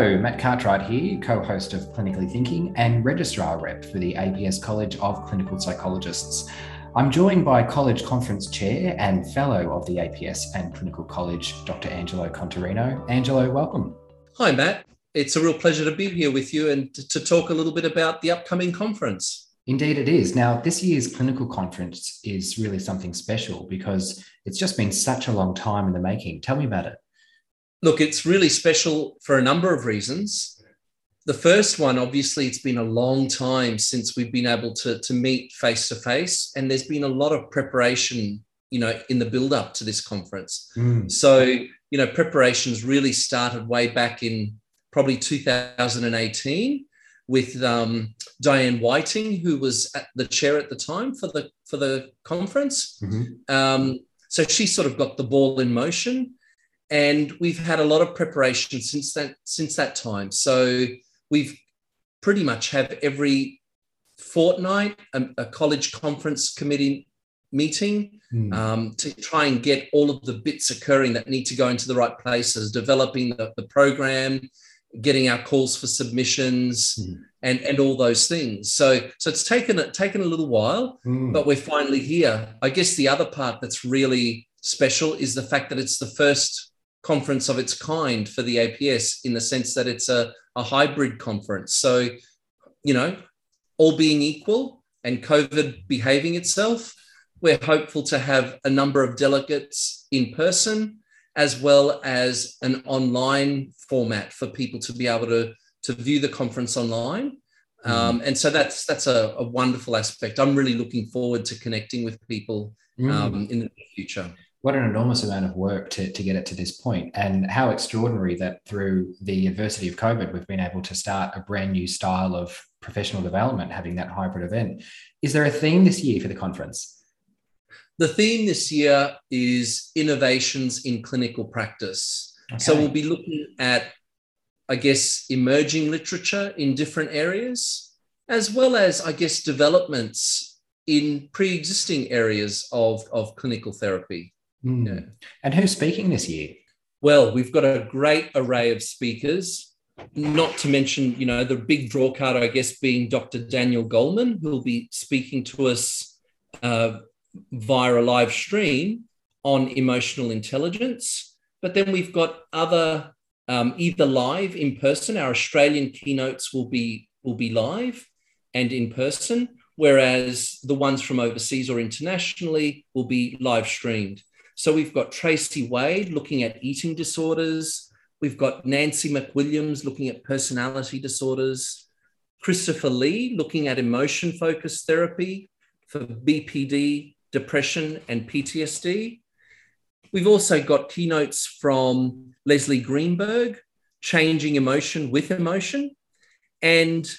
Hello, Matt Cartwright here, co host of Clinically Thinking and Registrar Rep for the APS College of Clinical Psychologists. I'm joined by College Conference Chair and Fellow of the APS and Clinical College, Dr. Angelo Contarino. Angelo, welcome. Hi, Matt. It's a real pleasure to be here with you and to talk a little bit about the upcoming conference. Indeed, it is. Now, this year's clinical conference is really something special because it's just been such a long time in the making. Tell me about it. Look, it's really special for a number of reasons. The first one, obviously, it's been a long time since we've been able to, to meet face to face, and there's been a lot of preparation, you know, in the build up to this conference. Mm. So, you know, preparations really started way back in probably 2018 with um, Diane Whiting, who was at the chair at the time for the for the conference. Mm-hmm. Um, so she sort of got the ball in motion and we've had a lot of preparation since that since that time. So we've pretty much have every fortnight a, a college conference committee meeting mm. um, to try and get all of the bits occurring that need to go into the right places, developing the, the program, getting our calls for submissions, mm. and and all those things. So so it's taken it taken a little while, mm. but we're finally here. I guess the other part that's really special is the fact that it's the first conference of its kind for the APS in the sense that it's a, a hybrid conference. So, you know, all being equal and COVID behaving itself, we're hopeful to have a number of delegates in person as well as an online format for people to be able to, to view the conference online. Mm. Um, and so that's that's a, a, wonderful aspect. I'm really looking forward to connecting with people mm. um, in the future what an enormous amount of work to, to get it to this point. And how extraordinary that through the adversity of covid we've been able to start a brand new style of professional development having that hybrid event. Is there a theme this year for the conference? The theme this year is innovations in clinical practice. Okay. so we'll be looking at i guess emerging literature in different areas as well as i guess developments in pre-existing areas of, of clinical therapy Mm. Yeah. And who's speaking this year? Well, we've got a great array of speakers, not to mention, you know, the big draw card, I guess, being Dr. Daniel Goleman, who'll be speaking to us uh, via a live stream on emotional intelligence. But then we've got other um, either live in person. Our Australian keynotes will be will be live and in person, whereas the ones from overseas or internationally will be live streamed. So we've got Tracey Wade looking at eating disorders. We've got Nancy McWilliams looking at personality disorders. Christopher Lee looking at emotion focused therapy for BPD, depression, and PTSD. We've also got keynotes from Leslie Greenberg, Changing Emotion with Emotion, and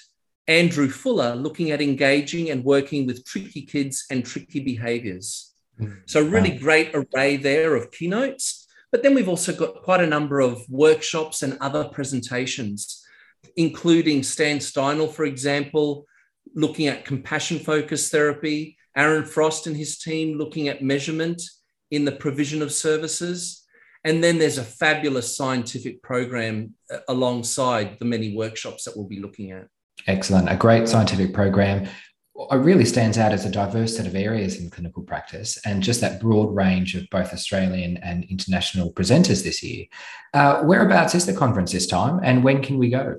Andrew Fuller looking at engaging and working with tricky kids and tricky behaviors. So, really great array there of keynotes. But then we've also got quite a number of workshops and other presentations, including Stan Steindl, for example, looking at compassion focused therapy, Aaron Frost and his team looking at measurement in the provision of services. And then there's a fabulous scientific program uh, alongside the many workshops that we'll be looking at. Excellent. A great scientific program really stands out as a diverse set of areas in clinical practice and just that broad range of both Australian and international presenters this year. Uh, whereabouts is the conference this time and when can we go?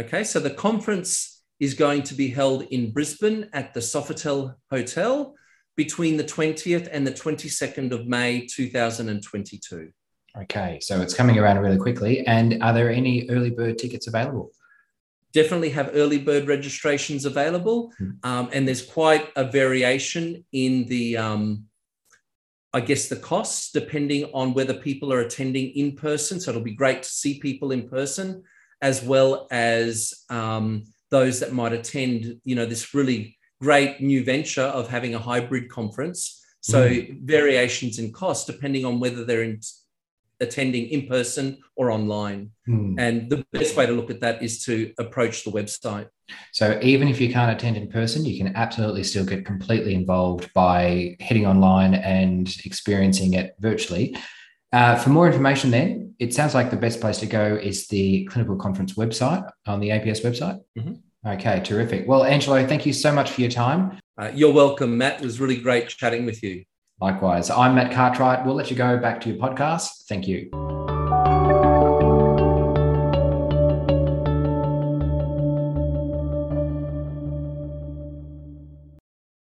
Okay, so the conference is going to be held in Brisbane at the Sofitel Hotel between the 20th and the 22nd of May 2022. Okay, so it's coming around really quickly. And are there any early bird tickets available? Definitely have early bird registrations available. Hmm. Um, and there's quite a variation in the, um, I guess, the costs depending on whether people are attending in person. So it'll be great to see people in person, as well as um, those that might attend, you know, this really great new venture of having a hybrid conference. So mm. variations in cost depending on whether they're in attending in person or online. Hmm. And the best way to look at that is to approach the website. So even if you can't attend in person, you can absolutely still get completely involved by heading online and experiencing it virtually. Uh, for more information, then it sounds like the best place to go is the clinical conference website on the APS website. Mm-hmm. Okay, terrific. Well, Angelo, thank you so much for your time. Uh, you're welcome, Matt. It was really great chatting with you. Likewise, I'm Matt Cartwright. We'll let you go back to your podcast. Thank you.